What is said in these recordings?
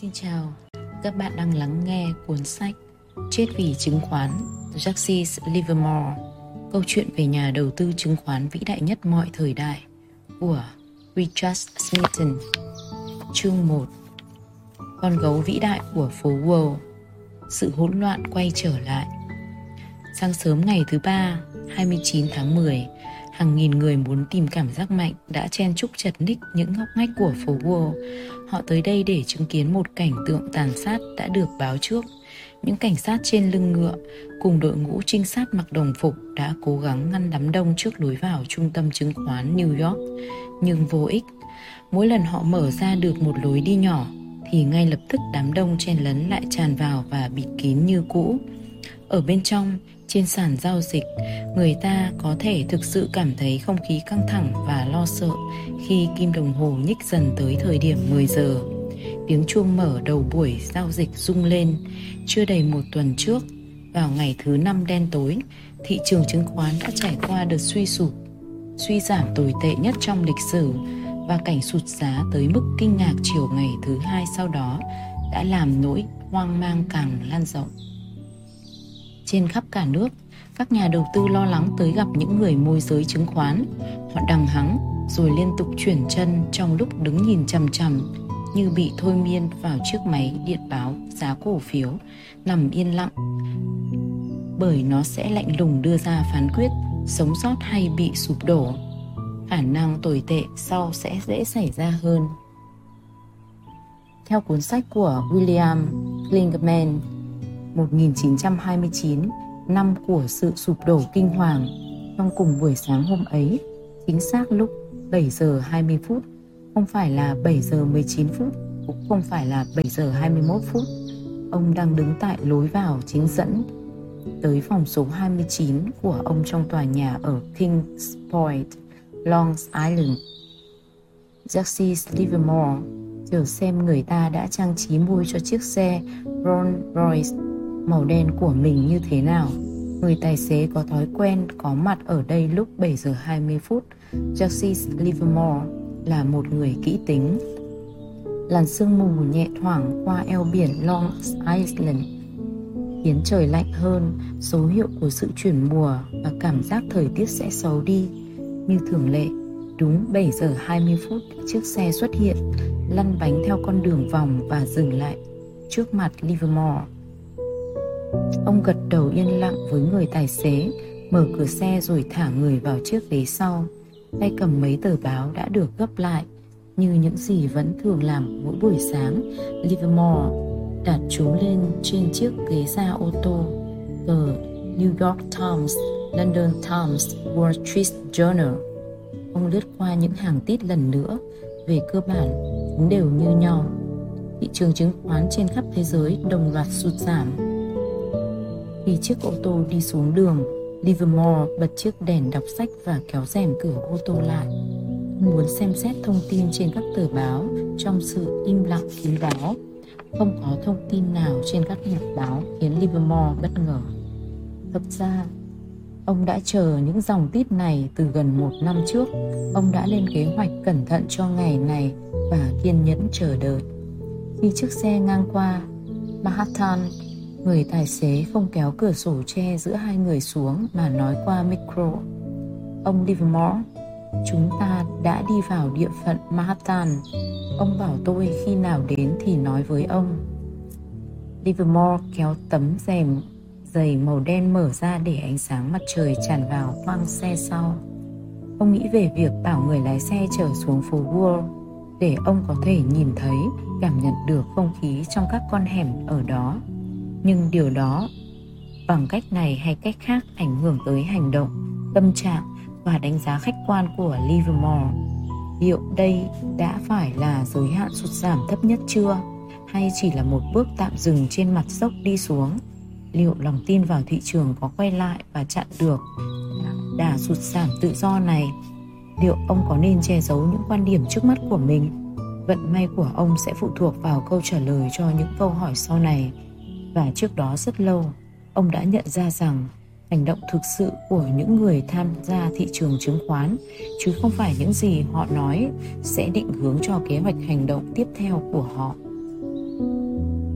Xin chào, các bạn đang lắng nghe cuốn sách Chết vì chứng khoán Jacques Livermore. Câu chuyện về nhà đầu tư chứng khoán vĩ đại nhất mọi thời đại của Richard Smithson Chương 1 Con gấu vĩ đại của phố Wall. Sự hỗn loạn quay trở lại. Sáng sớm ngày thứ ba 29 tháng 10 hàng nghìn người muốn tìm cảm giác mạnh đã chen chúc chật ních những ngóc ngách của phố Wall. Họ tới đây để chứng kiến một cảnh tượng tàn sát đã được báo trước. Những cảnh sát trên lưng ngựa cùng đội ngũ trinh sát mặc đồng phục đã cố gắng ngăn đám đông trước lối vào trung tâm chứng khoán New York, nhưng vô ích. Mỗi lần họ mở ra được một lối đi nhỏ thì ngay lập tức đám đông chen lấn lại tràn vào và bịt kín như cũ. Ở bên trong, trên sàn giao dịch, người ta có thể thực sự cảm thấy không khí căng thẳng và lo sợ khi kim đồng hồ nhích dần tới thời điểm 10 giờ. Tiếng chuông mở đầu buổi giao dịch rung lên, chưa đầy một tuần trước, vào ngày thứ năm đen tối, thị trường chứng khoán đã trải qua đợt suy sụp, suy giảm tồi tệ nhất trong lịch sử và cảnh sụt giá tới mức kinh ngạc chiều ngày thứ hai sau đó đã làm nỗi hoang mang càng lan rộng trên khắp cả nước. Các nhà đầu tư lo lắng tới gặp những người môi giới chứng khoán. Họ đằng hắng rồi liên tục chuyển chân trong lúc đứng nhìn chằm chằm, như bị thôi miên vào chiếc máy điện báo giá cổ phiếu, nằm yên lặng. Bởi nó sẽ lạnh lùng đưa ra phán quyết, sống sót hay bị sụp đổ. Khả năng tồi tệ sau sẽ dễ xảy ra hơn. Theo cuốn sách của William Klingman 1929, năm của sự sụp đổ kinh hoàng. Trong cùng buổi sáng hôm ấy, chính xác lúc 7 giờ 20 phút, không phải là 7 giờ 19 phút, cũng không phải là 7 giờ 21 phút. Ông đang đứng tại lối vào chính dẫn tới phòng số 29 của ông trong tòa nhà ở Kings Point, Long Island. Jesse Livermore chờ xem người ta đã trang trí môi cho chiếc xe Rolls Royce màu đen của mình như thế nào. Người tài xế có thói quen có mặt ở đây lúc 7 giờ 20 phút. Justice Livermore là một người kỹ tính. Làn sương mù nhẹ thoảng qua eo biển Long Island khiến trời lạnh hơn, dấu hiệu của sự chuyển mùa và cảm giác thời tiết sẽ xấu đi. Như thường lệ, đúng 7 giờ 20 phút, chiếc xe xuất hiện, lăn bánh theo con đường vòng và dừng lại trước mặt Livermore. Ông gật đầu yên lặng với người tài xế, mở cửa xe rồi thả người vào chiếc ghế sau. Tay cầm mấy tờ báo đã được gấp lại, như những gì vẫn thường làm mỗi buổi sáng. Livermore đặt chúng lên trên chiếc ghế da ô tô. Tờ New York Times, London Times, Wall Street Journal. Ông lướt qua những hàng tít lần nữa. Về cơ bản, chúng đều như nhau. Thị trường chứng khoán trên khắp thế giới đồng loạt sụt giảm khi chiếc ô tô đi xuống đường, Livermore bật chiếc đèn đọc sách và kéo rèm cửa ô tô lại. Muốn xem xét thông tin trên các tờ báo trong sự im lặng kín đáo. Không có thông tin nào trên các mặt báo khiến Livermore bất ngờ. Thật ra, ông đã chờ những dòng tít này từ gần một năm trước. Ông đã lên kế hoạch cẩn thận cho ngày này và kiên nhẫn chờ đợi. Khi chiếc xe ngang qua Manhattan Người tài xế không kéo cửa sổ che giữa hai người xuống mà nói qua micro. Ông Livermore, chúng ta đã đi vào địa phận Manhattan. Ông bảo tôi khi nào đến thì nói với ông. Livermore kéo tấm rèm dày màu đen mở ra để ánh sáng mặt trời tràn vào khoang xe sau. Ông nghĩ về việc bảo người lái xe trở xuống phố Wall để ông có thể nhìn thấy, cảm nhận được không khí trong các con hẻm ở đó nhưng điều đó, bằng cách này hay cách khác ảnh hưởng tới hành động, tâm trạng và đánh giá khách quan của livermore. Liệu đây đã phải là giới hạn sụt giảm thấp nhất chưa? Hay chỉ là một bước tạm dừng trên mặt dốc đi xuống? Liệu lòng tin vào thị trường có quay lại và chặn được đà sụt giảm tự do này? Liệu ông có nên che giấu những quan điểm trước mắt của mình? Vận may của ông sẽ phụ thuộc vào câu trả lời cho những câu hỏi sau này và trước đó rất lâu, ông đã nhận ra rằng hành động thực sự của những người tham gia thị trường chứng khoán, chứ không phải những gì họ nói, sẽ định hướng cho kế hoạch hành động tiếp theo của họ.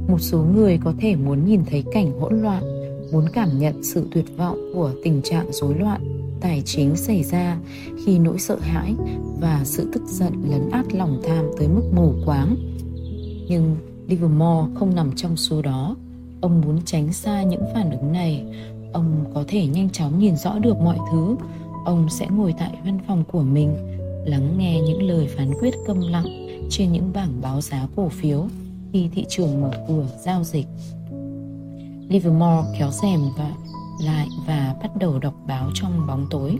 Một số người có thể muốn nhìn thấy cảnh hỗn loạn, muốn cảm nhận sự tuyệt vọng của tình trạng rối loạn tài chính xảy ra khi nỗi sợ hãi và sự tức giận lấn át lòng tham tới mức mù quáng. Nhưng livermore không nằm trong số đó ông muốn tránh xa những phản ứng này ông có thể nhanh chóng nhìn rõ được mọi thứ ông sẽ ngồi tại văn phòng của mình lắng nghe những lời phán quyết câm lặng trên những bảng báo giá cổ phiếu khi thị trường mở cửa giao dịch. Livermore kéo rèm và lại và bắt đầu đọc báo trong bóng tối.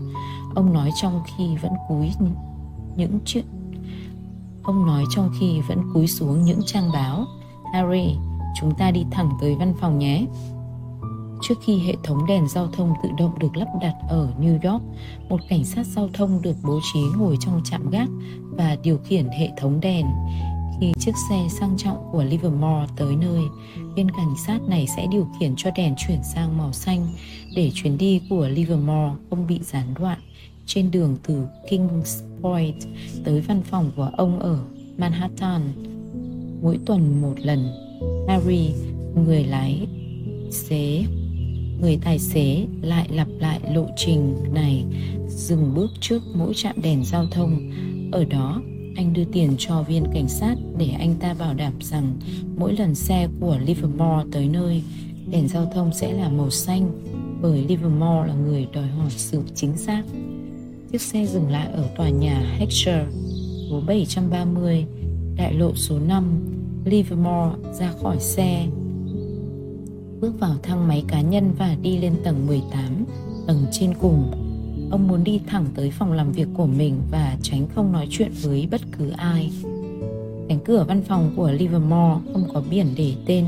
Ông nói trong khi vẫn cúi những chuyện Ông nói trong khi vẫn cúi xuống những trang báo Harry, chúng ta đi thẳng tới văn phòng nhé Trước khi hệ thống đèn giao thông tự động được lắp đặt ở New York, một cảnh sát giao thông được bố trí ngồi trong trạm gác và điều khiển hệ thống đèn. Khi chiếc xe sang trọng của Livermore tới nơi, viên cảnh sát này sẽ điều khiển cho đèn chuyển sang màu xanh để chuyến đi của Livermore không bị gián đoạn trên đường từ Kings Point tới văn phòng của ông ở Manhattan. Mỗi tuần một lần, Harry, người lái xế người tài xế lại lặp lại lộ trình này dừng bước trước mỗi trạm đèn giao thông ở đó anh đưa tiền cho viên cảnh sát để anh ta bảo đảm rằng mỗi lần xe của Livermore tới nơi đèn giao thông sẽ là màu xanh bởi Livermore là người đòi hỏi sự chính xác. Chiếc xe dừng lại ở tòa nhà Heckscher, số 730, đại lộ số 5. Livermore ra khỏi xe bước vào thang máy cá nhân và đi lên tầng 18, tầng trên cùng. Ông muốn đi thẳng tới phòng làm việc của mình và tránh không nói chuyện với bất cứ ai. Cánh cửa văn phòng của Livermore không có biển để tên.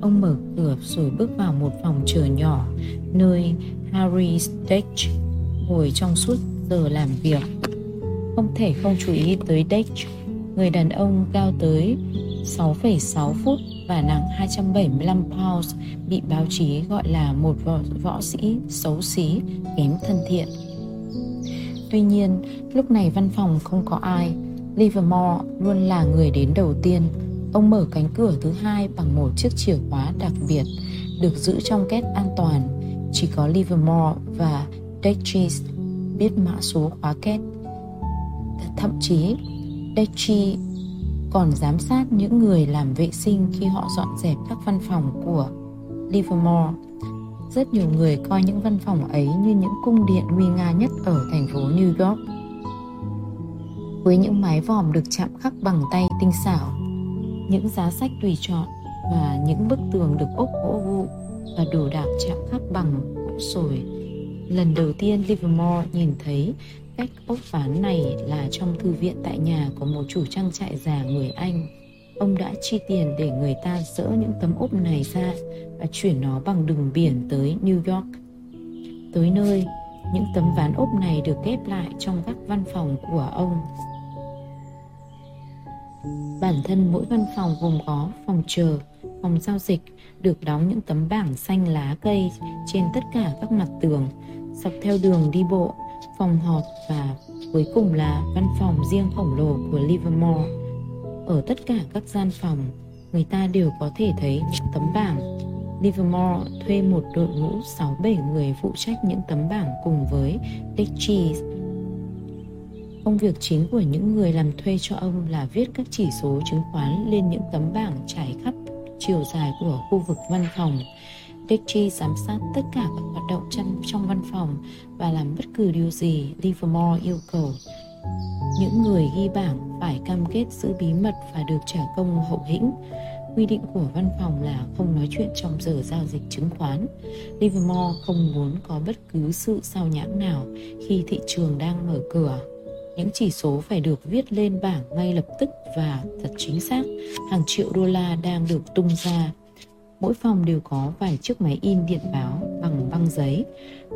Ông mở cửa rồi bước vào một phòng chờ nhỏ nơi Harry Stage ngồi trong suốt giờ làm việc. Không thể không chú ý tới Dage, người đàn ông cao tới 6,6 phút và nặng 275 pounds bị báo chí gọi là một võ, võ sĩ xấu xí, kém thân thiện. Tuy nhiên, lúc này văn phòng không có ai. Livermore luôn là người đến đầu tiên. Ông mở cánh cửa thứ hai bằng một chiếc chìa khóa đặc biệt được giữ trong két an toàn. Chỉ có Livermore và Dechis biết mã số khóa két. Thậm chí, Dechi còn giám sát những người làm vệ sinh khi họ dọn dẹp các văn phòng của Livermore. Rất nhiều người coi những văn phòng ấy như những cung điện nguy nga nhất ở thành phố New York. Với những mái vòm được chạm khắc bằng tay tinh xảo, những giá sách tùy chọn và những bức tường được ốp gỗ vụ và đồ đạc chạm khắc bằng gỗ sồi. Lần đầu tiên Livermore nhìn thấy cách ốc ván này là trong thư viện tại nhà của một chủ trang trại già người Anh. Ông đã chi tiền để người ta dỡ những tấm ốp này ra và chuyển nó bằng đường biển tới New York. Tới nơi, những tấm ván ốp này được ghép lại trong các văn phòng của ông. Bản thân mỗi văn phòng gồm có phòng chờ, phòng giao dịch được đóng những tấm bảng xanh lá cây trên tất cả các mặt tường. Dọc theo đường đi bộ, phòng họp và cuối cùng là văn phòng riêng khổng lồ của Livermore. Ở tất cả các gian phòng, người ta đều có thể thấy những tấm bảng. Livermore thuê một đội ngũ 6-7 người phụ trách những tấm bảng cùng với Dick Cheese. Công việc chính của những người làm thuê cho ông là viết các chỉ số chứng khoán lên những tấm bảng trải khắp chiều dài của khu vực văn phòng Dickie giám sát tất cả các hoạt động trong, trong văn phòng và làm bất cứ điều gì Livermore yêu cầu. Những người ghi bảng phải cam kết giữ bí mật và được trả công hậu hĩnh. Quy định của văn phòng là không nói chuyện trong giờ giao dịch chứng khoán. Livermore không muốn có bất cứ sự sao nhãng nào khi thị trường đang mở cửa. Những chỉ số phải được viết lên bảng ngay lập tức và thật chính xác. Hàng triệu đô la đang được tung ra mỗi phòng đều có vài chiếc máy in điện báo bằng băng giấy.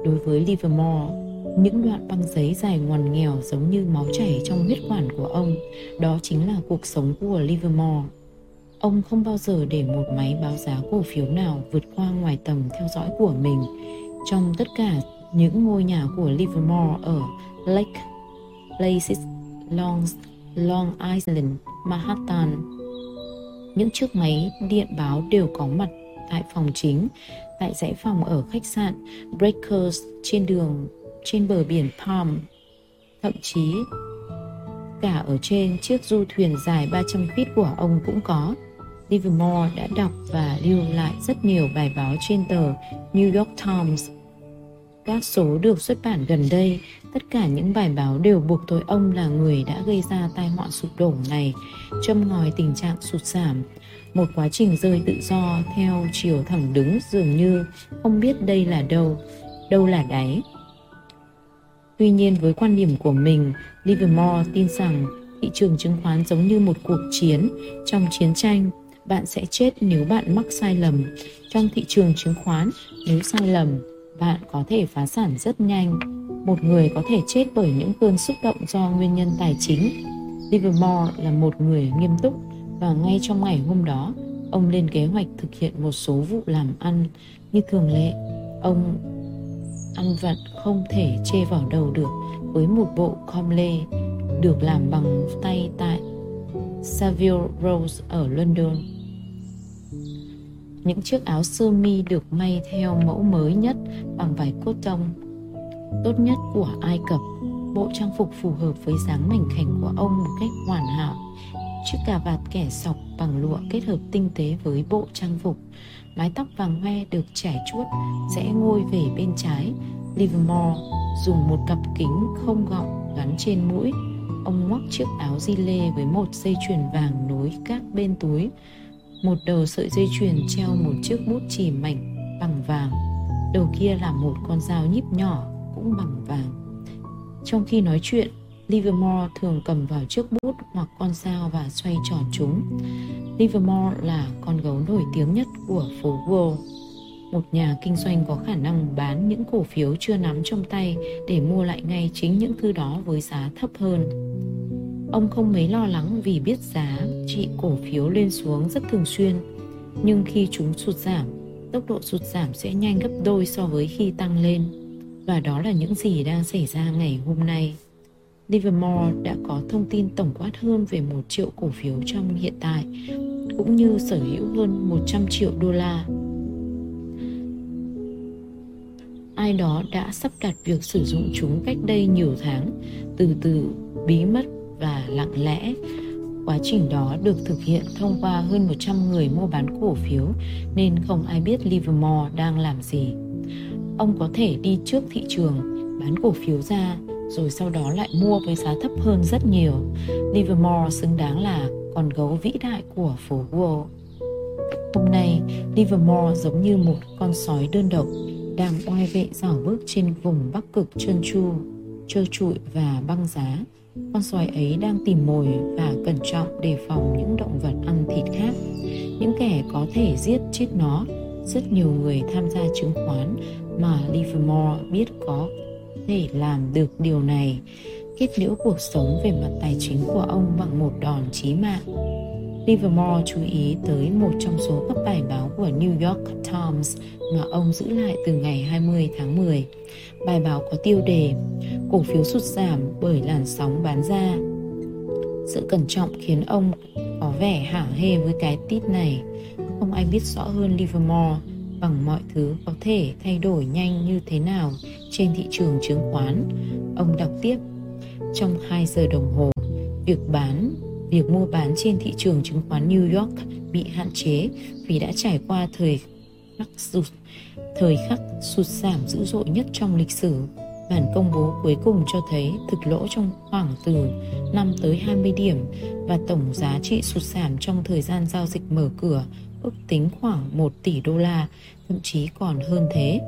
Đối với Livermore, những đoạn băng giấy dài ngoằn nghèo giống như máu chảy trong huyết quản của ông, đó chính là cuộc sống của Livermore. Ông không bao giờ để một máy báo giá cổ phiếu nào vượt qua ngoài tầm theo dõi của mình. Trong tất cả những ngôi nhà của Livermore ở Lake Places, Long, Long Island, Manhattan, những chiếc máy điện báo đều có mặt tại phòng chính, tại dãy phòng ở khách sạn Breakers trên đường trên bờ biển Palm. Thậm chí cả ở trên chiếc du thuyền dài 300 feet của ông cũng có. Livermore đã đọc và lưu lại rất nhiều bài báo trên tờ New York Times. Các số được xuất bản gần đây, tất cả những bài báo đều buộc tội ông là người đã gây ra tai họa sụp đổ này, châm ngòi tình trạng sụt giảm, một quá trình rơi tự do theo chiều thẳng đứng dường như không biết đây là đâu, đâu là đáy. Tuy nhiên với quan điểm của mình, Livermore tin rằng thị trường chứng khoán giống như một cuộc chiến. Trong chiến tranh bạn sẽ chết nếu bạn mắc sai lầm. Trong thị trường chứng khoán nếu sai lầm bạn có thể phá sản rất nhanh một người có thể chết bởi những cơn xúc động do nguyên nhân tài chính livermore là một người nghiêm túc và ngay trong ngày hôm đó, ông lên kế hoạch thực hiện một số vụ làm ăn như thường lệ ông ăn vặt không thể chê vào đầu được với một bộ com lê được làm bằng tay tại Savile Rose ở London. Những chiếc áo sơ mi được may theo mẫu mới nhất bằng vải cốt tông tốt nhất của Ai Cập. Bộ trang phục phù hợp với dáng mảnh khảnh của ông một cách hoàn hảo. Chiếc cà vạt kẻ sọc bằng lụa kết hợp tinh tế với bộ trang phục. Mái tóc vàng hoe được trải chuốt, rẽ ngôi về bên trái. Livermore dùng một cặp kính không gọng gắn trên mũi ông ngoắc chiếc áo di lê với một dây chuyền vàng nối các bên túi một đầu sợi dây chuyền treo một chiếc bút chì mảnh bằng vàng đầu kia là một con dao nhíp nhỏ cũng bằng vàng trong khi nói chuyện Livermore thường cầm vào chiếc bút hoặc con dao và xoay tròn chúng. Livermore là con gấu nổi tiếng nhất của phố Wall một nhà kinh doanh có khả năng bán những cổ phiếu chưa nắm trong tay để mua lại ngay chính những thứ đó với giá thấp hơn. Ông không mấy lo lắng vì biết giá trị cổ phiếu lên xuống rất thường xuyên, nhưng khi chúng sụt giảm, tốc độ sụt giảm sẽ nhanh gấp đôi so với khi tăng lên. Và đó là những gì đang xảy ra ngày hôm nay. Livermore đã có thông tin tổng quát hơn về một triệu cổ phiếu trong hiện tại, cũng như sở hữu hơn 100 triệu đô la ai đó đã sắp đặt việc sử dụng chúng cách đây nhiều tháng, từ từ, bí mật và lặng lẽ. Quá trình đó được thực hiện thông qua hơn 100 người mua bán cổ phiếu nên không ai biết Livermore đang làm gì. Ông có thể đi trước thị trường, bán cổ phiếu ra, rồi sau đó lại mua với giá thấp hơn rất nhiều. Livermore xứng đáng là con gấu vĩ đại của phố Wall. Hôm nay, Livermore giống như một con sói đơn độc đang oai vệ dảo bước trên vùng bắc cực trơn tru, trơ trụi và băng giá. Con sói ấy đang tìm mồi và cẩn trọng đề phòng những động vật ăn thịt khác. Những kẻ có thể giết chết nó. Rất nhiều người tham gia chứng khoán mà Livermore biết có thể làm được điều này, kết liễu cuộc sống về mặt tài chính của ông bằng một đòn chí mạng Livermore chú ý tới một trong số các bài báo của New York Times mà ông giữ lại từ ngày 20 tháng 10. Bài báo có tiêu đề Cổ phiếu sụt giảm bởi làn sóng bán ra. Sự cẩn trọng khiến ông có vẻ hả hê với cái tít này. Không ai biết rõ hơn Livermore bằng mọi thứ có thể thay đổi nhanh như thế nào trên thị trường chứng khoán. Ông đọc tiếp, trong 2 giờ đồng hồ, việc bán việc mua bán trên thị trường chứng khoán New York bị hạn chế vì đã trải qua thời khắc sụt, thời khắc sụt giảm dữ dội nhất trong lịch sử. Bản công bố cuối cùng cho thấy thực lỗ trong khoảng từ 5 tới 20 điểm và tổng giá trị sụt giảm trong thời gian giao dịch mở cửa ước tính khoảng 1 tỷ đô la, thậm chí còn hơn thế.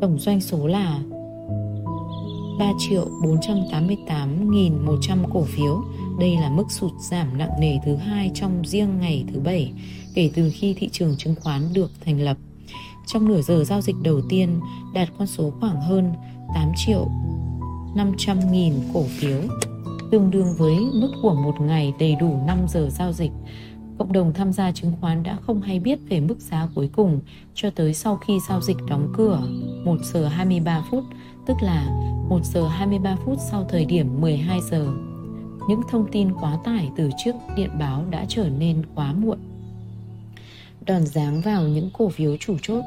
Tổng doanh số là 3 triệu 488.100 cổ phiếu, đây là mức sụt giảm nặng nề thứ hai trong riêng ngày thứ bảy kể từ khi thị trường chứng khoán được thành lập. Trong nửa giờ giao dịch đầu tiên đạt con số khoảng hơn 8 triệu 500.000 cổ phiếu, tương đương với mức của một ngày đầy đủ 5 giờ giao dịch. Cộng đồng tham gia chứng khoán đã không hay biết về mức giá cuối cùng cho tới sau khi giao dịch đóng cửa 1 giờ 23 phút, tức là 1 giờ 23 phút sau thời điểm 12 giờ những thông tin quá tải từ trước điện báo đã trở nên quá muộn. Đòn giáng vào những cổ phiếu chủ chốt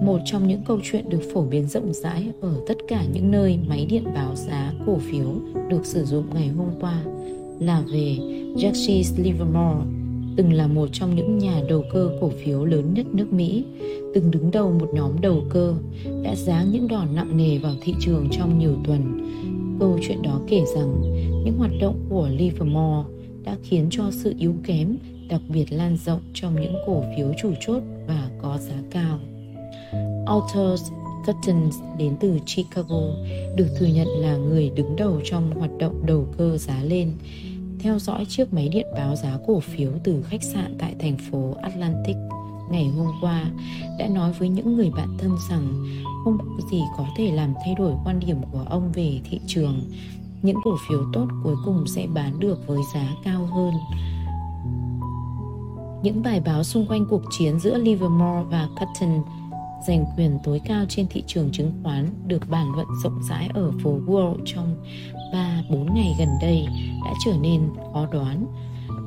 một trong những câu chuyện được phổ biến rộng rãi ở tất cả những nơi máy điện báo giá cổ phiếu được sử dụng ngày hôm qua là về Jesse Livermore, từng là một trong những nhà đầu cơ cổ phiếu lớn nhất nước Mỹ, từng đứng đầu một nhóm đầu cơ, đã giáng những đòn nặng nề vào thị trường trong nhiều tuần. Câu chuyện đó kể rằng những hoạt động của Livermore đã khiến cho sự yếu kém đặc biệt lan rộng trong những cổ phiếu chủ chốt và có giá cao. Arthur Cuttons đến từ Chicago được thừa nhận là người đứng đầu trong hoạt động đầu cơ giá lên theo dõi chiếc máy điện báo giá cổ phiếu từ khách sạn tại thành phố Atlantic ngày hôm qua, đã nói với những người bạn thân rằng không có gì có thể làm thay đổi quan điểm của ông về thị trường. Những cổ phiếu tốt cuối cùng sẽ bán được với giá cao hơn. Những bài báo xung quanh cuộc chiến giữa Livermore và Cotton giành quyền tối cao trên thị trường chứng khoán được bàn luận rộng rãi ở phố Wall trong 3-4 ngày gần đây đã trở nên khó đoán.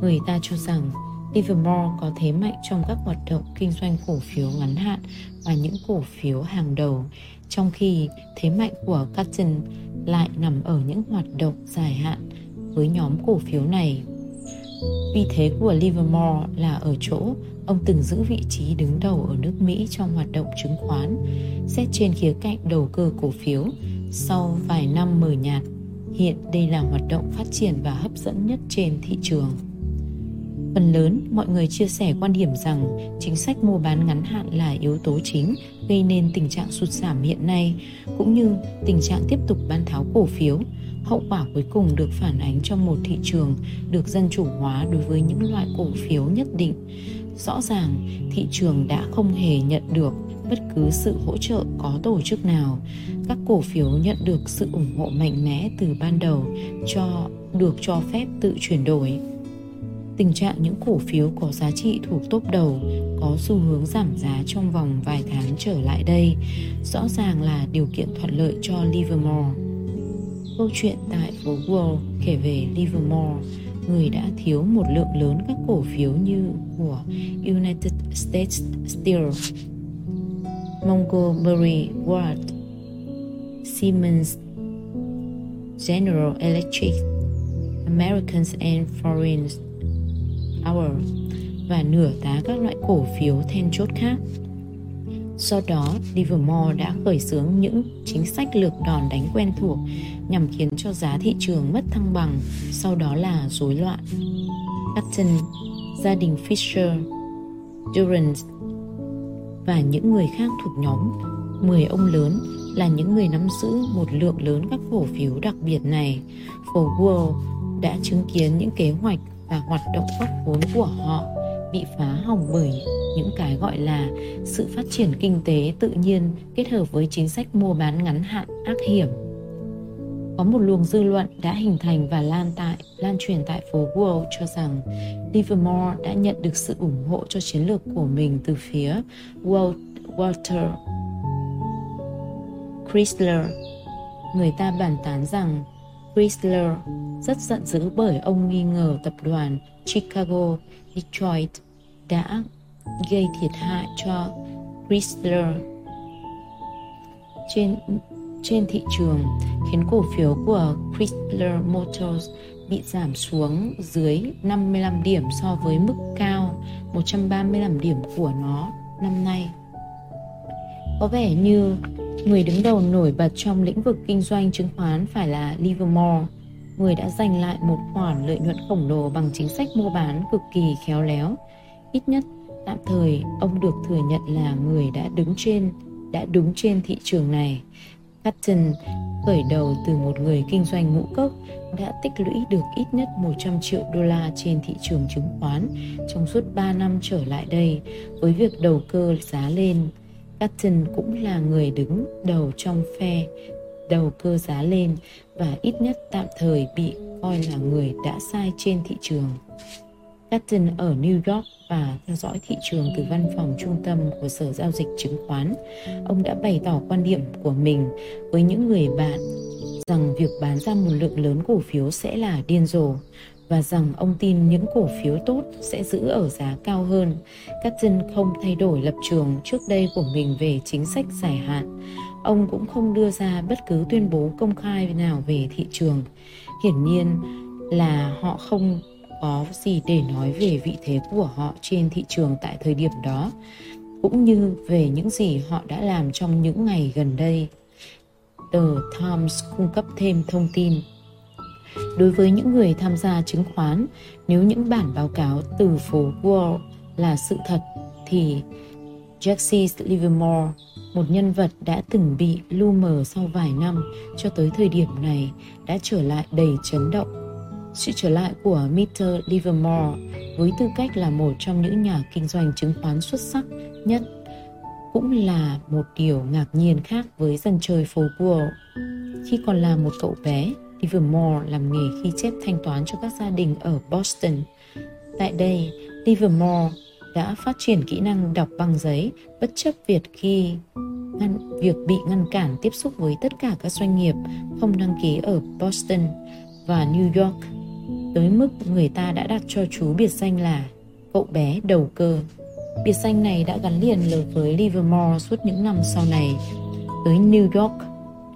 Người ta cho rằng Livermore có thế mạnh trong các hoạt động kinh doanh cổ phiếu ngắn hạn và những cổ phiếu hàng đầu, trong khi thế mạnh của Cotton lại nằm ở những hoạt động dài hạn với nhóm cổ phiếu này. Vì thế của Livermore là ở chỗ ông từng giữ vị trí đứng đầu ở nước Mỹ trong hoạt động chứng khoán, xét trên khía cạnh đầu cơ cổ phiếu. Sau vài năm mờ nhạt, hiện đây là hoạt động phát triển và hấp dẫn nhất trên thị trường. Phần lớn, mọi người chia sẻ quan điểm rằng chính sách mua bán ngắn hạn là yếu tố chính gây nên tình trạng sụt giảm hiện nay, cũng như tình trạng tiếp tục bán tháo cổ phiếu. Hậu quả cuối cùng được phản ánh trong một thị trường được dân chủ hóa đối với những loại cổ phiếu nhất định rõ ràng thị trường đã không hề nhận được bất cứ sự hỗ trợ có tổ chức nào. Các cổ phiếu nhận được sự ủng hộ mạnh mẽ từ ban đầu cho được cho phép tự chuyển đổi. Tình trạng những cổ phiếu có giá trị thuộc top đầu có xu hướng giảm giá trong vòng vài tháng trở lại đây rõ ràng là điều kiện thuận lợi cho Livermore. Câu chuyện tại phố Wall kể về Livermore người đã thiếu một lượng lớn các cổ phiếu như của United States Steel, Montgomery Ward, Siemens, General Electric, Americans and Foreign Power và nửa tá các loại cổ phiếu then chốt khác. Do đó, Livermore đã khởi xướng những chính sách lược đòn đánh quen thuộc nhằm khiến cho giá thị trường mất thăng bằng, sau đó là rối loạn. Cutton, gia đình Fisher, Durant và những người khác thuộc nhóm 10 ông lớn là những người nắm giữ một lượng lớn các cổ phiếu đặc biệt này. Phố Wall đã chứng kiến những kế hoạch và hoạt động góp vốn của họ bị phá hỏng bởi những cái gọi là sự phát triển kinh tế tự nhiên kết hợp với chính sách mua bán ngắn hạn ác hiểm có một luồng dư luận đã hình thành và lan tại, lan truyền tại phố Wall cho rằng Livermore đã nhận được sự ủng hộ cho chiến lược của mình từ phía Walter Chrysler. Người ta bàn tán rằng Chrysler rất giận dữ bởi ông nghi ngờ tập đoàn Chicago, Detroit đã gây thiệt hại cho Chrysler trên trên thị trường khiến cổ phiếu của Chrysler Motors bị giảm xuống dưới 55 điểm so với mức cao 135 điểm của nó năm nay. Có vẻ như người đứng đầu nổi bật trong lĩnh vực kinh doanh chứng khoán phải là Livermore, người đã giành lại một khoản lợi nhuận khổng lồ bằng chính sách mua bán cực kỳ khéo léo. Ít nhất tạm thời ông được thừa nhận là người đã đứng trên đã đứng trên thị trường này Hutton khởi đầu từ một người kinh doanh ngũ cốc, đã tích lũy được ít nhất 100 triệu đô la trên thị trường chứng khoán trong suốt 3 năm trở lại đây với việc đầu cơ giá lên. Hutton cũng là người đứng đầu trong phe đầu cơ giá lên và ít nhất tạm thời bị coi là người đã sai trên thị trường. Catton ở New York và theo dõi thị trường từ văn phòng trung tâm của Sở Giao dịch Chứng khoán. Ông đã bày tỏ quan điểm của mình với những người bạn rằng việc bán ra một lượng lớn cổ phiếu sẽ là điên rồ và rằng ông tin những cổ phiếu tốt sẽ giữ ở giá cao hơn. Các dân không thay đổi lập trường trước đây của mình về chính sách dài hạn. Ông cũng không đưa ra bất cứ tuyên bố công khai nào về thị trường. Hiển nhiên là họ không có gì để nói về vị thế của họ trên thị trường tại thời điểm đó, cũng như về những gì họ đã làm trong những ngày gần đây. The Times cung cấp thêm thông tin Đối với những người tham gia chứng khoán, nếu những bản báo cáo từ phố Wall là sự thật thì Jesse Livermore, một nhân vật đã từng bị lu mờ sau vài năm cho tới thời điểm này đã trở lại đầy chấn động. Sự trở lại của Mr. Livermore với tư cách là một trong những nhà kinh doanh chứng khoán xuất sắc nhất cũng là một điều ngạc nhiên khác với dân chơi phố Wall. Khi còn là một cậu bé, Livermore làm nghề khi chép thanh toán cho các gia đình ở Boston. Tại đây, Livermore đã phát triển kỹ năng đọc băng giấy bất chấp việc khi ngăn, việc bị ngăn cản tiếp xúc với tất cả các doanh nghiệp không đăng ký ở Boston và New York tới mức người ta đã đặt cho chú biệt danh là cậu bé đầu cơ. Biệt danh này đã gắn liền với Livermore suốt những năm sau này tới New York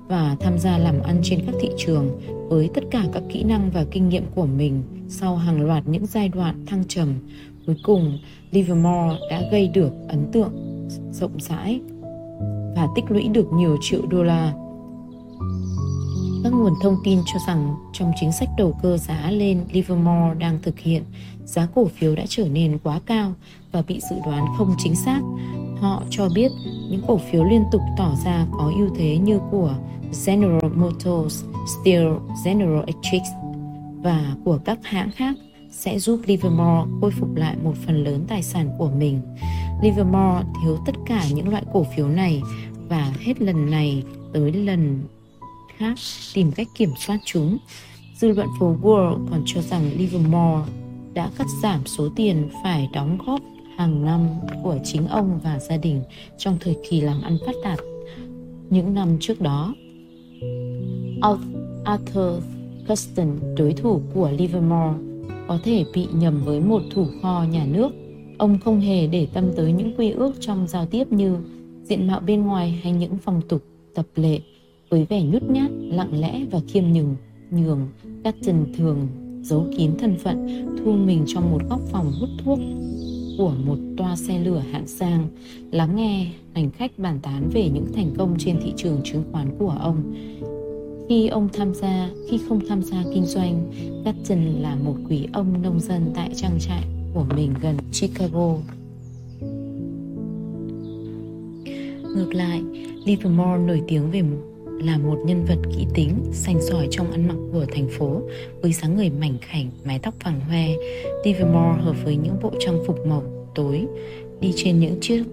và tham gia làm ăn trên các thị trường với tất cả các kỹ năng và kinh nghiệm của mình sau hàng loạt những giai đoạn thăng trầm. Cuối cùng, Livermore đã gây được ấn tượng rộng rãi và tích lũy được nhiều triệu đô la. Các nguồn thông tin cho rằng trong chính sách đầu cơ giá lên Livermore đang thực hiện, giá cổ phiếu đã trở nên quá cao và bị dự đoán không chính xác. Họ cho biết những cổ phiếu liên tục tỏ ra có ưu thế như của General Motors, Steel, General Electric và của các hãng khác sẽ giúp Livermore khôi phục lại một phần lớn tài sản của mình. Livermore thiếu tất cả những loại cổ phiếu này và hết lần này tới lần khác tìm cách kiểm soát chúng. Dư luận phố World còn cho rằng Livermore đã cắt giảm số tiền phải đóng góp hàng năm của chính ông và gia đình trong thời kỳ làm ăn phát đạt những năm trước đó. Arthur Custon, đối thủ của Livermore, có thể bị nhầm với một thủ kho nhà nước. Ông không hề để tâm tới những quy ước trong giao tiếp như diện mạo bên ngoài hay những phong tục, tập lệ. Với vẻ nhút nhát, lặng lẽ và khiêm nhường, nhường, Custon thường giấu kín thân phận, thu mình trong một góc phòng hút thuốc của một toa xe lửa hạng sang, lắng nghe hành khách bàn tán về những thành công trên thị trường chứng khoán của ông khi ông tham gia, khi không tham gia kinh doanh, cắt chân là một quý ông nông dân tại trang trại của mình gần Chicago. Ngược lại, Livermore nổi tiếng về là một nhân vật kỹ tính, sành sỏi trong ăn mặc của thành phố, với dáng người mảnh khảnh, mái tóc vàng hoe. Livermore hợp với những bộ trang phục màu tối, đi trên những chiếc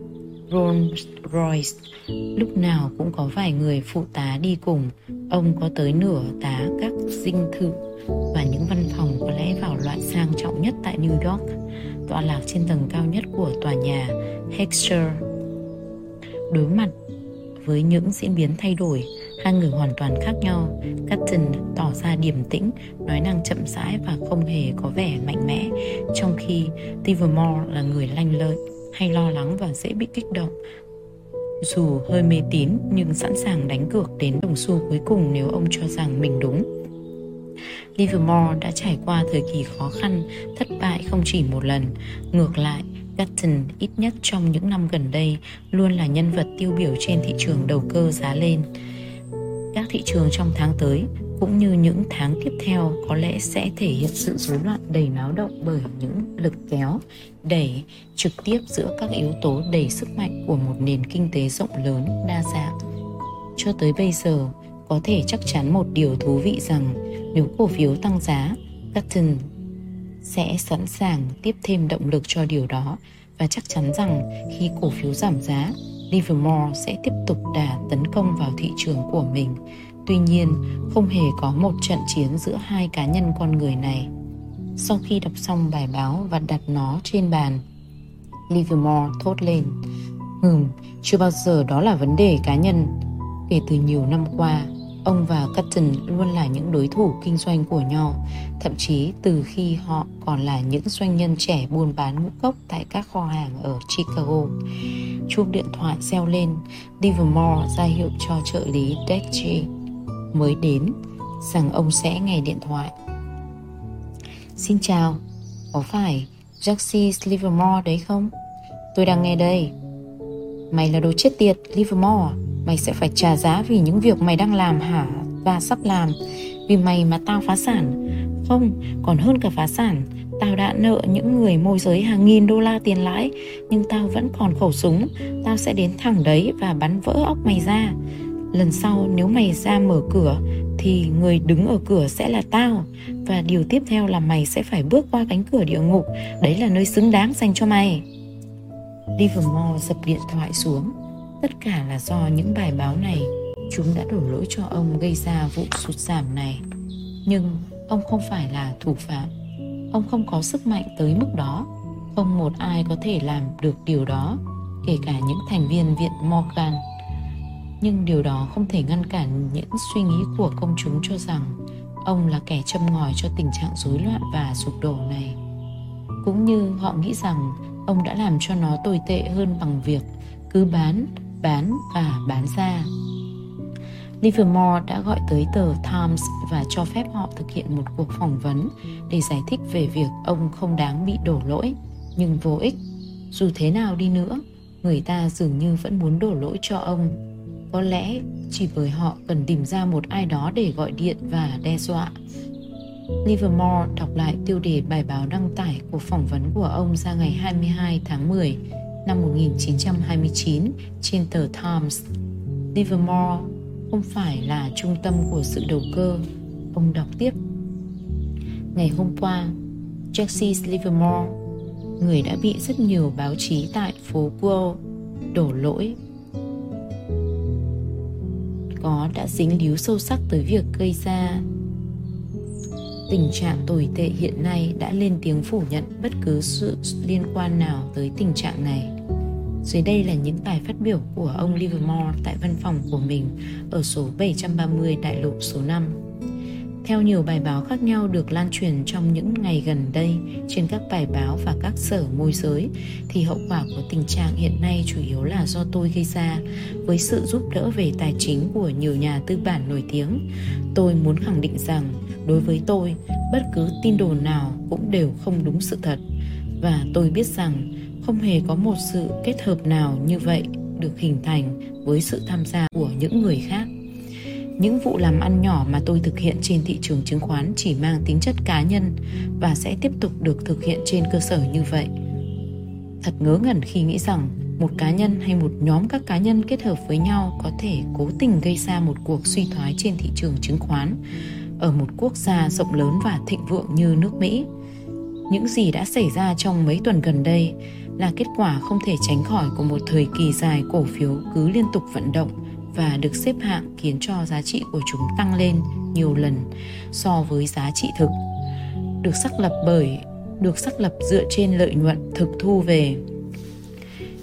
Rolls Royce lúc nào cũng có vài người phụ tá đi cùng ông có tới nửa tá các dinh thự và những văn phòng có lẽ vào loại sang trọng nhất tại New York tọa lạc trên tầng cao nhất của tòa nhà Hexer. đối mặt với những diễn biến thay đổi hai người hoàn toàn khác nhau Captain tỏ ra điềm tĩnh nói năng chậm rãi và không hề có vẻ mạnh mẽ trong khi Livermore là người lanh lợi hay lo lắng và dễ bị kích động. Dù hơi mê tín nhưng sẵn sàng đánh cược đến đồng xu cuối cùng nếu ông cho rằng mình đúng. Livermore đã trải qua thời kỳ khó khăn, thất bại không chỉ một lần. Ngược lại, Gatton ít nhất trong những năm gần đây luôn là nhân vật tiêu biểu trên thị trường đầu cơ giá lên. Các thị trường trong tháng tới, cũng như những tháng tiếp theo, có lẽ sẽ thể hiện sự rối loạn đầy náo động bởi những lực kéo đẩy trực tiếp giữa các yếu tố đầy sức mạnh của một nền kinh tế rộng lớn đa dạng. Cho tới bây giờ, có thể chắc chắn một điều thú vị rằng nếu cổ phiếu tăng giá Cotton sẽ sẵn sàng tiếp thêm động lực cho điều đó. Và chắc chắn rằng khi cổ phiếu giảm giá Livermore sẽ tiếp tục đà tấn công vào thị trường của mình Tuy nhiên, không hề có một trận chiến giữa hai cá nhân con người này. Sau khi đọc xong bài báo và đặt nó trên bàn, Livermore thốt lên. Hừm, chưa bao giờ đó là vấn đề cá nhân. Kể từ nhiều năm qua, Ông và Cotton luôn là những đối thủ kinh doanh của nhau, thậm chí từ khi họ còn là những doanh nhân trẻ buôn bán ngũ cốc tại các kho hàng ở Chicago. Chuông điện thoại reo lên, Livermore ra hiệu cho trợ lý Dexter mới đến rằng ông sẽ nghe điện thoại. Xin chào, có phải Jaxi Livermore đấy không? Tôi đang nghe đây. Mày là đồ chết tiệt, Livermore. À? Mày sẽ phải trả giá vì những việc mày đang làm hả và sắp làm. Vì mày mà tao phá sản. Không, còn hơn cả phá sản. Tao đã nợ những người môi giới hàng nghìn đô la tiền lãi Nhưng tao vẫn còn khẩu súng Tao sẽ đến thẳng đấy và bắn vỡ óc mày ra Lần sau nếu mày ra mở cửa Thì người đứng ở cửa sẽ là tao Và điều tiếp theo là mày sẽ phải bước qua cánh cửa địa ngục Đấy là nơi xứng đáng dành cho mày Livermore dập điện thoại xuống Tất cả là do những bài báo này. Chúng đã đổ lỗi cho ông gây ra vụ sụt giảm này. Nhưng ông không phải là thủ phạm. Ông không có sức mạnh tới mức đó. Không một ai có thể làm được điều đó Kể cả những thành viên viện Morgan. Nhưng điều đó không thể ngăn cản những suy nghĩ của công chúng cho rằng Ông là kẻ châm ngòi cho tình trạng rối loạn và sụp đổ này. Cũng như họ nghĩ rằng ông đã làm cho nó tồi tệ hơn bằng việc cứ bán, bán và bán ra. Livermore đã gọi tới tờ Times và cho phép họ thực hiện một cuộc phỏng vấn để giải thích về việc ông không đáng bị đổ lỗi, nhưng vô ích. Dù thế nào đi nữa, người ta dường như vẫn muốn đổ lỗi cho ông. Có lẽ chỉ bởi họ cần tìm ra một ai đó để gọi điện và đe dọa Livermore đọc lại tiêu đề bài báo đăng tải của phỏng vấn của ông ra ngày 22 tháng 10 năm 1929 trên tờ Times. Livermore không phải là trung tâm của sự đầu cơ. Ông đọc tiếp. Ngày hôm qua, Jesse Livermore, người đã bị rất nhiều báo chí tại phố Wall đổ lỗi có đã dính líu sâu sắc tới việc gây ra tình trạng tồi tệ hiện nay đã lên tiếng phủ nhận bất cứ sự liên quan nào tới tình trạng này. Dưới đây là những bài phát biểu của ông Livermore tại văn phòng của mình ở số 730 đại lộ số 5. Theo nhiều bài báo khác nhau được lan truyền trong những ngày gần đây trên các bài báo và các sở môi giới, thì hậu quả của tình trạng hiện nay chủ yếu là do tôi gây ra với sự giúp đỡ về tài chính của nhiều nhà tư bản nổi tiếng. Tôi muốn khẳng định rằng đối với tôi, bất cứ tin đồn nào cũng đều không đúng sự thật và tôi biết rằng không hề có một sự kết hợp nào như vậy được hình thành với sự tham gia của những người khác những vụ làm ăn nhỏ mà tôi thực hiện trên thị trường chứng khoán chỉ mang tính chất cá nhân và sẽ tiếp tục được thực hiện trên cơ sở như vậy thật ngớ ngẩn khi nghĩ rằng một cá nhân hay một nhóm các cá nhân kết hợp với nhau có thể cố tình gây ra một cuộc suy thoái trên thị trường chứng khoán ở một quốc gia rộng lớn và thịnh vượng như nước Mỹ. Những gì đã xảy ra trong mấy tuần gần đây là kết quả không thể tránh khỏi của một thời kỳ dài cổ phiếu cứ liên tục vận động và được xếp hạng khiến cho giá trị của chúng tăng lên nhiều lần so với giá trị thực. Được xác lập bởi được xác lập dựa trên lợi nhuận thực thu về.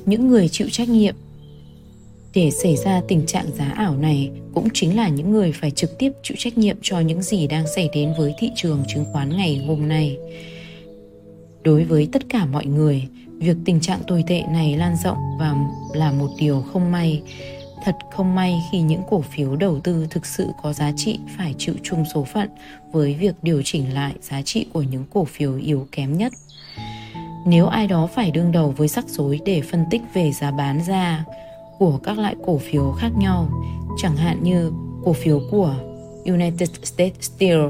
Những người chịu trách nhiệm để xảy ra tình trạng giá ảo này cũng chính là những người phải trực tiếp chịu trách nhiệm cho những gì đang xảy đến với thị trường chứng khoán ngày hôm nay. Đối với tất cả mọi người, việc tình trạng tồi tệ này lan rộng và là một điều không may. Thật không may khi những cổ phiếu đầu tư thực sự có giá trị phải chịu chung số phận với việc điều chỉnh lại giá trị của những cổ phiếu yếu kém nhất. Nếu ai đó phải đương đầu với rắc rối để phân tích về giá bán ra, của các loại cổ phiếu khác nhau, chẳng hạn như cổ phiếu của United States Steel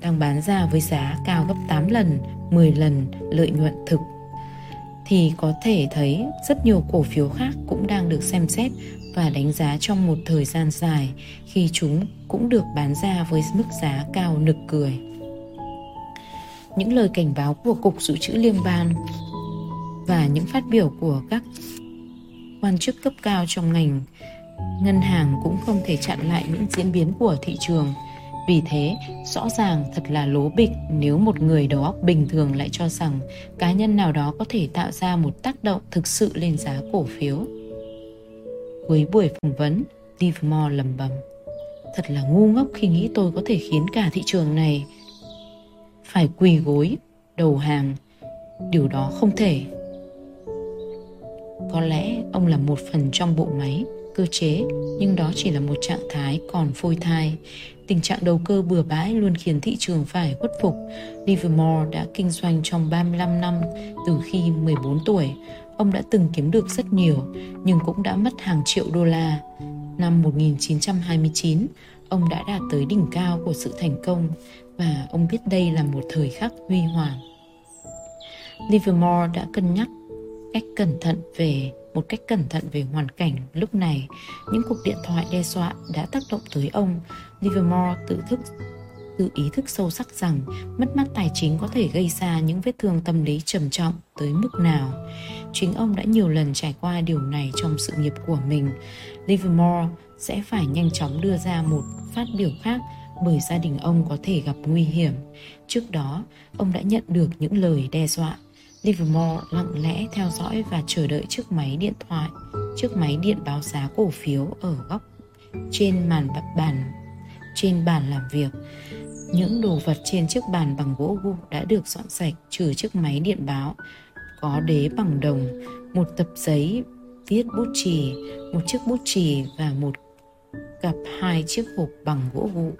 đang bán ra với giá cao gấp 8 lần, 10 lần lợi nhuận thực thì có thể thấy rất nhiều cổ phiếu khác cũng đang được xem xét và đánh giá trong một thời gian dài khi chúng cũng được bán ra với mức giá cao nực cười. Những lời cảnh báo của Cục Dự trữ Liên bang và những phát biểu của các quan chức cấp cao trong ngành ngân hàng cũng không thể chặn lại những diễn biến của thị trường vì thế rõ ràng thật là lố bịch nếu một người đầu óc bình thường lại cho rằng cá nhân nào đó có thể tạo ra một tác động thực sự lên giá cổ phiếu cuối buổi phỏng vấn livermore lầm bầm Thật là ngu ngốc khi nghĩ tôi có thể khiến cả thị trường này phải quỳ gối, đầu hàng. Điều đó không thể. Có lẽ ông là một phần trong bộ máy, cơ chế, nhưng đó chỉ là một trạng thái còn phôi thai. Tình trạng đầu cơ bừa bãi luôn khiến thị trường phải khuất phục. Livermore đã kinh doanh trong 35 năm từ khi 14 tuổi. Ông đã từng kiếm được rất nhiều, nhưng cũng đã mất hàng triệu đô la. Năm 1929, ông đã đạt tới đỉnh cao của sự thành công và ông biết đây là một thời khắc huy hoàng. Livermore đã cân nhắc cách cẩn thận về, một cách cẩn thận về hoàn cảnh lúc này. Những cuộc điện thoại đe dọa đã tác động tới ông. Livermore tự thức, tự ý thức sâu sắc rằng mất mát tài chính có thể gây ra những vết thương tâm lý trầm trọng tới mức nào. Chính ông đã nhiều lần trải qua điều này trong sự nghiệp của mình. Livermore sẽ phải nhanh chóng đưa ra một phát biểu khác bởi gia đình ông có thể gặp nguy hiểm. Trước đó, ông đã nhận được những lời đe dọa Livermore lặng lẽ theo dõi và chờ đợi chiếc máy điện thoại, chiếc máy điện báo giá cổ phiếu ở góc trên màn bàn trên bàn làm việc. Những đồ vật trên chiếc bàn bằng gỗ gụ đã được dọn sạch trừ chiếc máy điện báo có đế bằng đồng, một tập giấy viết bút chì, một chiếc bút chì và một cặp hai chiếc hộp bằng gỗ vụ.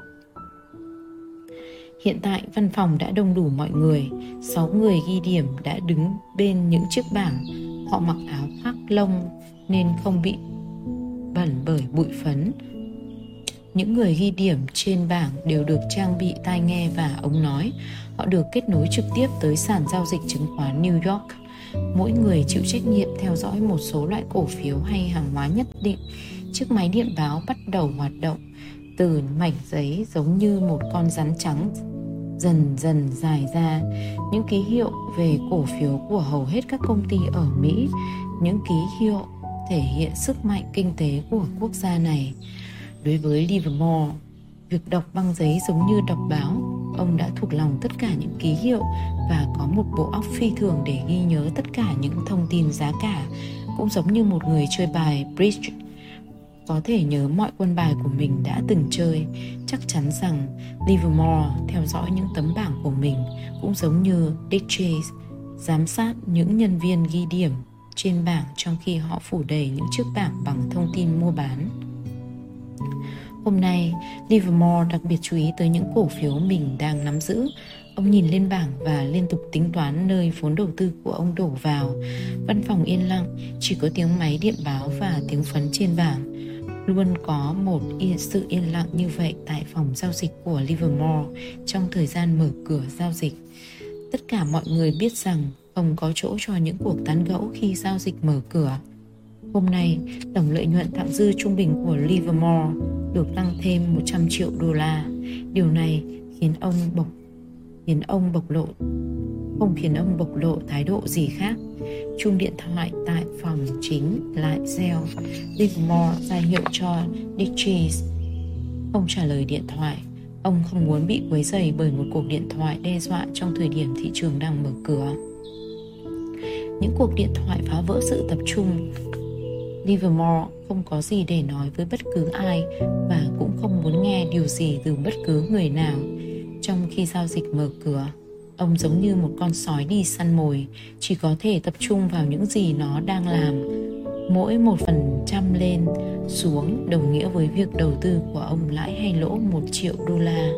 Hiện tại văn phòng đã đông đủ mọi người, 6 người ghi điểm đã đứng bên những chiếc bảng. Họ mặc áo khoác lông nên không bị bẩn bởi bụi phấn. Những người ghi điểm trên bảng đều được trang bị tai nghe và ống nói. Họ được kết nối trực tiếp tới sàn giao dịch chứng khoán New York. Mỗi người chịu trách nhiệm theo dõi một số loại cổ phiếu hay hàng hóa nhất định. Chiếc máy điện báo bắt đầu hoạt động từ mảnh giấy giống như một con rắn trắng dần dần dài ra những ký hiệu về cổ phiếu của hầu hết các công ty ở Mỹ, những ký hiệu thể hiện sức mạnh kinh tế của quốc gia này. Đối với Livermore, việc đọc băng giấy giống như đọc báo, ông đã thuộc lòng tất cả những ký hiệu và có một bộ óc phi thường để ghi nhớ tất cả những thông tin giá cả, cũng giống như một người chơi bài bridge có thể nhớ mọi quân bài của mình đã từng chơi chắc chắn rằng livermore theo dõi những tấm bảng của mình cũng giống như dick chase giám sát những nhân viên ghi điểm trên bảng trong khi họ phủ đầy những chiếc bảng bằng thông tin mua bán Hôm nay, Livermore đặc biệt chú ý tới những cổ phiếu mình đang nắm giữ. Ông nhìn lên bảng và liên tục tính toán nơi vốn đầu tư của ông đổ vào. Văn phòng yên lặng, chỉ có tiếng máy điện báo và tiếng phấn trên bảng luôn có một sự yên lặng như vậy tại phòng giao dịch của Livermore trong thời gian mở cửa giao dịch. Tất cả mọi người biết rằng không có chỗ cho những cuộc tán gẫu khi giao dịch mở cửa. Hôm nay, tổng lợi nhuận thặng dư trung bình của Livermore được tăng thêm 100 triệu đô la. Điều này khiến ông bộc khiến ông bộc lộ không khiến ông bộc lộ thái độ gì khác. Chuông điện thoại tại phòng chính, lại reo. Livermore ra hiệu cho Dick Ông trả lời điện thoại. Ông không muốn bị quấy rầy bởi một cuộc điện thoại đe dọa trong thời điểm thị trường đang mở cửa. Những cuộc điện thoại phá vỡ sự tập trung. Livermore không có gì để nói với bất cứ ai và cũng không muốn nghe điều gì từ bất cứ người nào trong khi giao dịch mở cửa ông giống như một con sói đi săn mồi, chỉ có thể tập trung vào những gì nó đang làm. Mỗi một phần trăm lên, xuống đồng nghĩa với việc đầu tư của ông lãi hay lỗ một triệu đô la.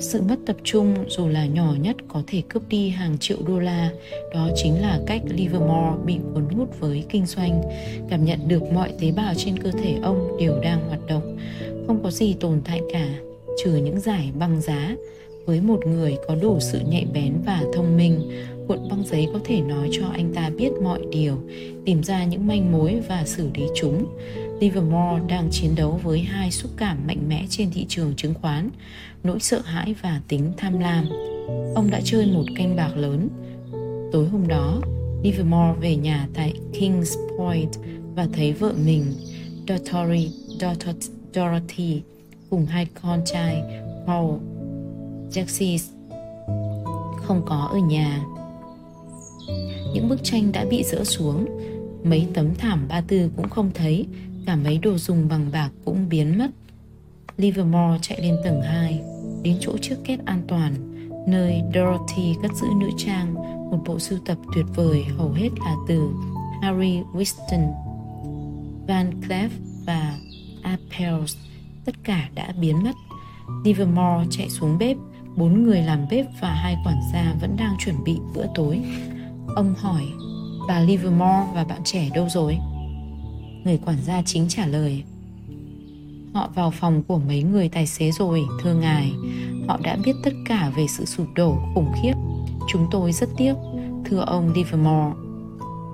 Sự mất tập trung dù là nhỏ nhất có thể cướp đi hàng triệu đô la, đó chính là cách livermore bị cuốn hút với kinh doanh, cảm nhận được mọi tế bào trên cơ thể ông đều đang hoạt động. Không có gì tồn tại cả, trừ những giải băng giá với một người có đủ sự nhạy bén và thông minh cuộn băng giấy có thể nói cho anh ta biết mọi điều tìm ra những manh mối và xử lý chúng. Livermore đang chiến đấu với hai xúc cảm mạnh mẽ trên thị trường chứng khoán nỗi sợ hãi và tính tham lam. Ông đã chơi một canh bạc lớn. Tối hôm đó livermore về nhà tại kings point và thấy vợ mình Dorothy, Dorothy cùng hai con trai Paul Jaxis không có ở nhà. Những bức tranh đã bị dỡ xuống, mấy tấm thảm ba tư cũng không thấy, cả mấy đồ dùng bằng bạc cũng biến mất. Livermore chạy lên tầng 2, đến chỗ trước két an toàn, nơi Dorothy cất giữ nữ trang, một bộ sưu tập tuyệt vời hầu hết là từ Harry Winston, Van Cleef và Apel's, Tất cả đã biến mất. Livermore chạy xuống bếp, bốn người làm bếp và hai quản gia vẫn đang chuẩn bị bữa tối. Ông hỏi, bà Livermore và bạn trẻ đâu rồi? Người quản gia chính trả lời, Họ vào phòng của mấy người tài xế rồi, thưa ngài. Họ đã biết tất cả về sự sụp đổ khủng khiếp. Chúng tôi rất tiếc, thưa ông Livermore.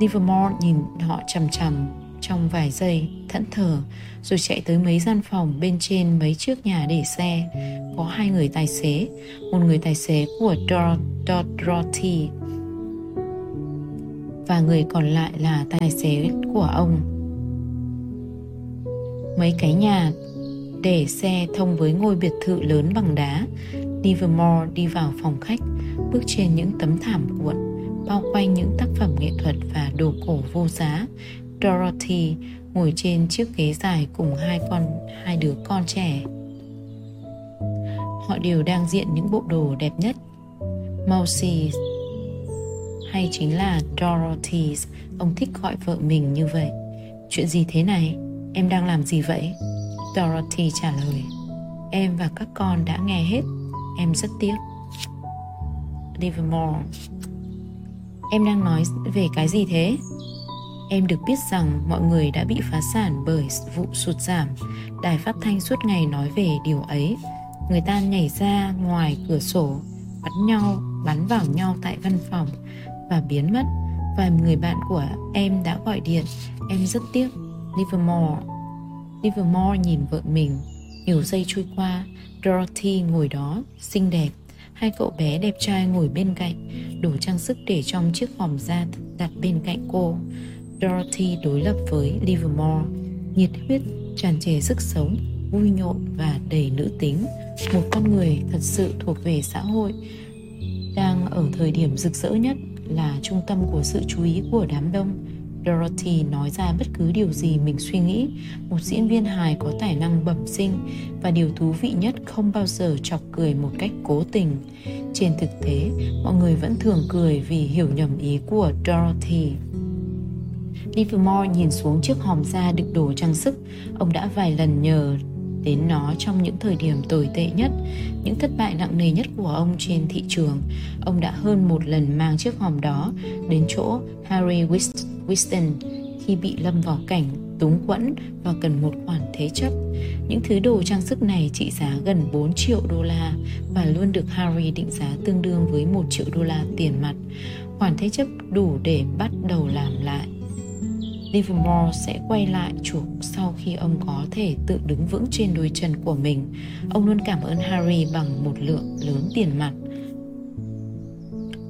Livermore nhìn họ chằm chằm trong vài giây, thẫn thờ, rồi chạy tới mấy gian phòng bên trên mấy chiếc nhà để xe. Có hai người tài xế, một người tài xế của Dorothy và người còn lại là tài xế của ông. Mấy cái nhà để xe thông với ngôi biệt thự lớn bằng đá. Livermore đi vào phòng khách, bước trên những tấm thảm cuộn, bao quanh những tác phẩm nghệ thuật và đồ cổ vô giá. Dorothy ngồi trên chiếc ghế dài cùng hai con hai đứa con trẻ. Họ đều đang diện những bộ đồ đẹp nhất. Mousy hay chính là Dorothy, ông thích gọi vợ mình như vậy. Chuyện gì thế này? Em đang làm gì vậy? Dorothy trả lời Em và các con đã nghe hết Em rất tiếc Livermore Em đang nói về cái gì thế? Em được biết rằng mọi người đã bị phá sản bởi vụ sụt giảm. Đài phát thanh suốt ngày nói về điều ấy. Người ta nhảy ra ngoài cửa sổ Bắn nhau, bắn vào nhau tại văn phòng Và biến mất. Vài người bạn của em đã gọi điện. Em rất tiếc. Livermore. Livermore nhìn vợ mình. Nhiều giây trôi qua Dorothy ngồi đó, xinh đẹp. Hai cậu bé đẹp trai ngồi bên cạnh đủ trang sức để trong chiếc vòng da đặt bên cạnh cô. Dorothy đối lập với Livermore Nhiệt huyết, tràn trề sức sống Vui nhộn và đầy nữ tính Một con người thật sự thuộc về xã hội Đang ở thời điểm rực rỡ nhất Là trung tâm của sự chú ý của đám đông Dorothy nói ra bất cứ điều gì mình suy nghĩ. Một diễn viên hài có tài năng bẩm sinh và điều thú vị nhất không bao giờ chọc cười một cách cố tình. Trên thực tế, mọi người vẫn thường cười vì hiểu nhầm ý của Dorothy. Livermore nhìn xuống chiếc hòm da đựng đồ trang sức. Ông đã vài lần nhờ đến nó trong những thời điểm tồi tệ nhất, những thất bại nặng nề nhất của ông trên thị trường. Ông đã hơn một lần mang chiếc hòm đó đến chỗ Harry Winston khi bị lâm vào cảnh túng quẫn và cần một khoản thế chấp. Những thứ đồ trang sức này trị giá gần 4 triệu đô la và luôn được Harry định giá tương đương với 1 triệu đô la tiền mặt. Khoản thế chấp đủ để bắt đầu làm lại. Livermore sẽ quay lại chuộc sau khi ông có thể tự đứng vững trên đôi chân của mình. Ông luôn cảm ơn Harry bằng một lượng lớn tiền mặt.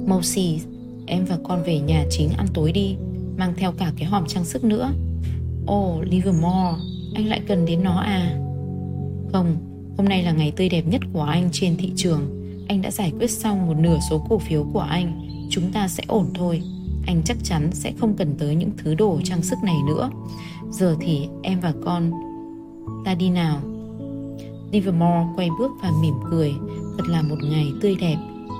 Mousy, em và con về nhà chính ăn tối đi, mang theo cả cái hòm trang sức nữa. Ồ, oh, Livermore, anh lại cần đến nó à? Không, hôm nay là ngày tươi đẹp nhất của anh trên thị trường. Anh đã giải quyết xong một nửa số cổ phiếu của anh. Chúng ta sẽ ổn thôi anh chắc chắn sẽ không cần tới những thứ đồ trang sức này nữa. Giờ thì em và con ta đi nào. Livermore quay bước và mỉm cười. Thật là một ngày tươi đẹp.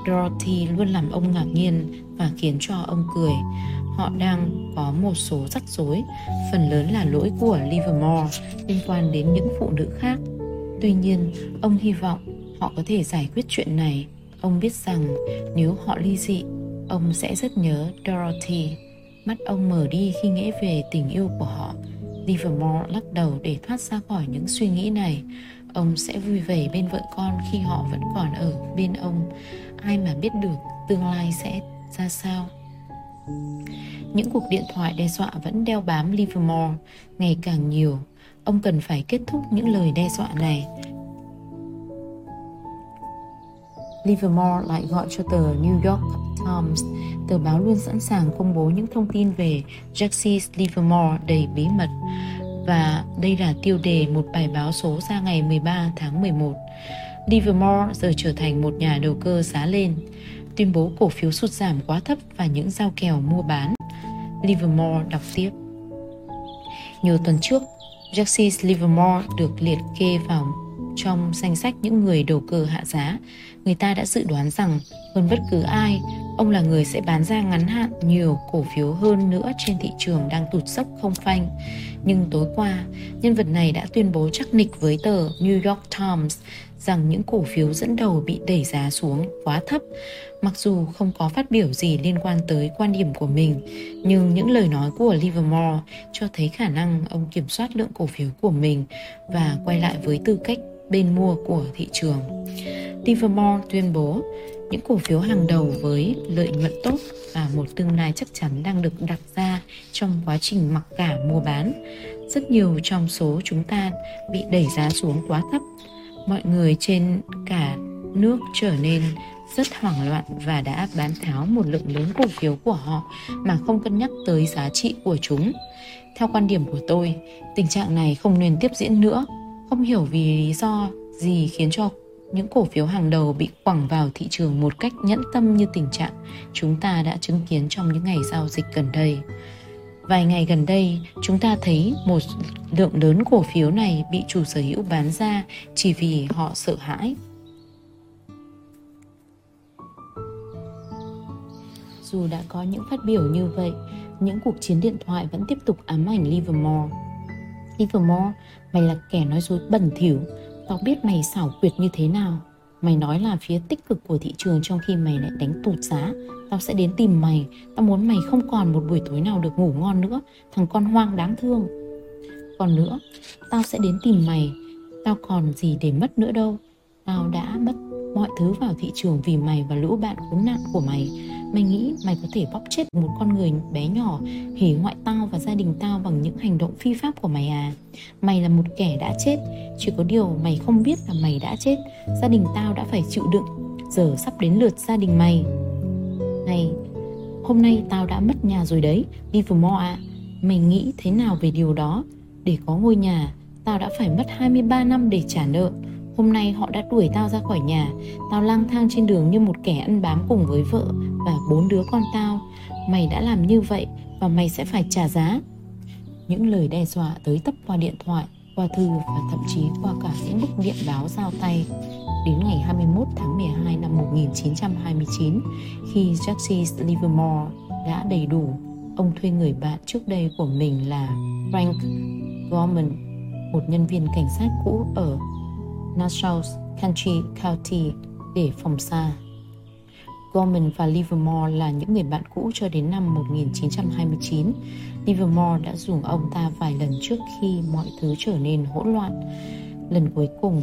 Dorothy luôn làm ông ngạc nhiên và khiến cho ông cười. Họ đang có một số rắc rối. Phần lớn là lỗi của Livermore liên quan đến những phụ nữ khác. Tuy nhiên, ông hy vọng họ có thể giải quyết chuyện này. Ông biết rằng nếu họ ly dị Ông sẽ rất nhớ Dorothy. Mắt ông mở đi khi nghĩ về tình yêu của họ. Livermore lắc đầu để thoát ra khỏi những suy nghĩ này. Ông sẽ vui vẻ bên vợ con khi họ vẫn còn ở bên ông. Ai mà biết được tương lai sẽ ra sao. Những cuộc điện thoại đe dọa vẫn đeo bám Livermore, ngày càng nhiều. Ông cần phải kết thúc những lời đe dọa này Livermore lại gọi cho tờ New York Times. Tờ báo luôn sẵn sàng công bố những thông tin về Jesse Livermore đầy bí mật. Và đây là tiêu đề một bài báo số ra ngày 13 tháng 11. Livermore giờ trở thành một nhà đầu cơ giá lên, tuyên bố cổ phiếu sụt giảm quá thấp và những giao kèo mua bán. Livermore đọc tiếp. Nhiều tuần trước, Jesse Livermore được liệt kê vào trong danh sách những người đầu cơ hạ giá. Người ta đã dự đoán rằng hơn bất cứ ai, ông là người sẽ bán ra ngắn hạn nhiều cổ phiếu hơn nữa trên thị trường đang tụt dốc không phanh. Nhưng tối qua, nhân vật này đã tuyên bố chắc nịch với tờ New York Times rằng những cổ phiếu dẫn đầu bị đẩy giá xuống quá thấp. Mặc dù không có phát biểu gì liên quan tới quan điểm của mình, nhưng những lời nói của Livermore cho thấy khả năng ông kiểm soát lượng cổ phiếu của mình và quay lại với tư cách bên mua của thị trường. Livermore tuyên bố những cổ phiếu hàng đầu với lợi nhuận tốt và một tương lai chắc chắn đang được đặt ra trong quá trình mặc cả mua bán. Rất nhiều trong số chúng ta bị đẩy giá xuống quá thấp mọi người trên cả nước trở nên rất hoảng loạn và đã bán tháo một lượng lớn cổ phiếu của họ mà không cân nhắc tới giá trị của chúng. Theo quan điểm của tôi, tình trạng này không nên tiếp diễn nữa. Không hiểu vì lý do gì khiến cho những cổ phiếu hàng đầu bị quẳng vào thị trường một cách nhẫn tâm như tình trạng chúng ta đã chứng kiến trong những ngày giao dịch gần đây. Vài ngày gần đây, chúng ta thấy một lượng lớn cổ phiếu này bị chủ sở hữu bán ra chỉ vì họ sợ hãi. Dù đã có những phát biểu như vậy, những cuộc chiến điện thoại vẫn tiếp tục ám ảnh Livermore. Livermore, mày là kẻ nói dối bẩn thỉu, tao biết mày xảo quyệt như thế nào. Mày nói là phía tích cực của thị trường trong khi mày lại đánh tụt giá. Tao sẽ đến tìm mày. Tao muốn mày không còn một buổi tối nào được ngủ ngon nữa. Thằng con hoang đáng thương. Còn nữa Tao sẽ đến tìm mày. Tao còn gì để mất nữa đâu. Tao đã mất mọi thứ vào thị trường vì mày và lũ bạn khốn nạn của mày. Mày nghĩ mày có thể bóp chết một con người bé nhỏ hủy ngoại tao và gia đình tao bằng những hành động phi pháp của mày à? Mày là một kẻ đã chết, Chỉ có điều mày không biết là mày đã chết. Gia đình tao đã phải chịu đựng, Giờ sắp đến lượt gia đình mày. Này, Hôm nay tao đã mất nhà rồi đấy, Livermore ạ. À. Mày nghĩ thế nào về điều đó? Để có ngôi nhà, Tao đã phải mất 23 năm để trả nợ. Hôm nay họ đã đuổi tao ra khỏi nhà. Tao lang thang trên đường như một kẻ ăn bám cùng với vợ Và bốn đứa con tao. Mày đã làm như vậy Và mày sẽ phải trả giá. Những lời đe dọa tới tấp qua điện thoại, Qua thư và thậm chí qua cả những bức điện báo giao tay. Đến ngày 21 tháng 12 năm 1929 Khi Jesse Livermore đã đầy đủ, Ông thuê người bạn trước đây của mình là Frank Gorman, Một nhân viên cảnh sát cũ ở Nassau County County để phòng xa. Gorman và Livermore là những người bạn cũ cho đến năm 1929. Livermore đã dùng ông ta vài lần trước khi mọi thứ trở nên hỗn loạn. Lần cuối cùng,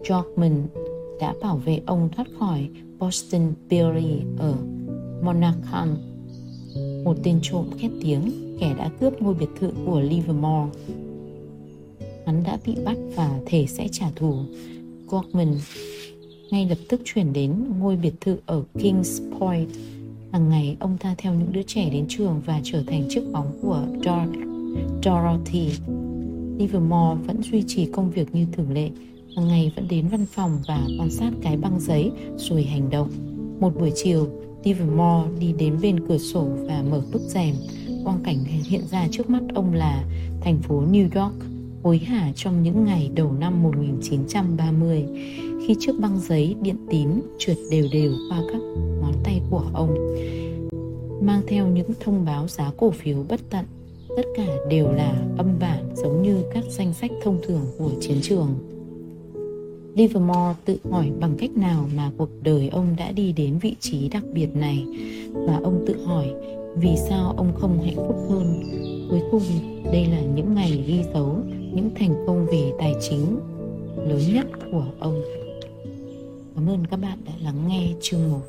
Jorkman đã bảo vệ ông thoát khỏi Boston Billy ở Monacan. Một tên trộm khét tiếng, kẻ đã cướp ngôi biệt thự của Livermore hắn đã bị bắt và thể sẽ trả thù. Gorman ngay lập tức chuyển đến ngôi biệt thự ở Kings Point. Hàng ngày ông ta theo những đứa trẻ đến trường và trở thành chiếc bóng của Dor- Dorothy. Livermore vẫn duy trì công việc như thường lệ, hàng ngày vẫn đến văn phòng và quan sát cái băng giấy rồi hành động. Một buổi chiều, Livermore đi đến bên cửa sổ và mở bức rèm. Quang cảnh hiện ra trước mắt ông là thành phố New York hối hả trong những ngày đầu năm 1930 khi chiếc băng giấy điện tín trượt đều đều qua các ngón tay của ông, mang theo những thông báo giá cổ phiếu bất tận. Tất cả đều là âm bản giống như các danh sách thông thường của chiến trường. Livermore tự hỏi bằng cách nào mà cuộc đời ông đã đi đến vị trí đặc biệt này, và ông tự hỏi vì sao ông không hạnh phúc hơn. Cuối cùng, đây là những ngày ghi dấu những thành công về tài chính lớn nhất của ông. Cảm ơn các bạn đã lắng nghe chương 1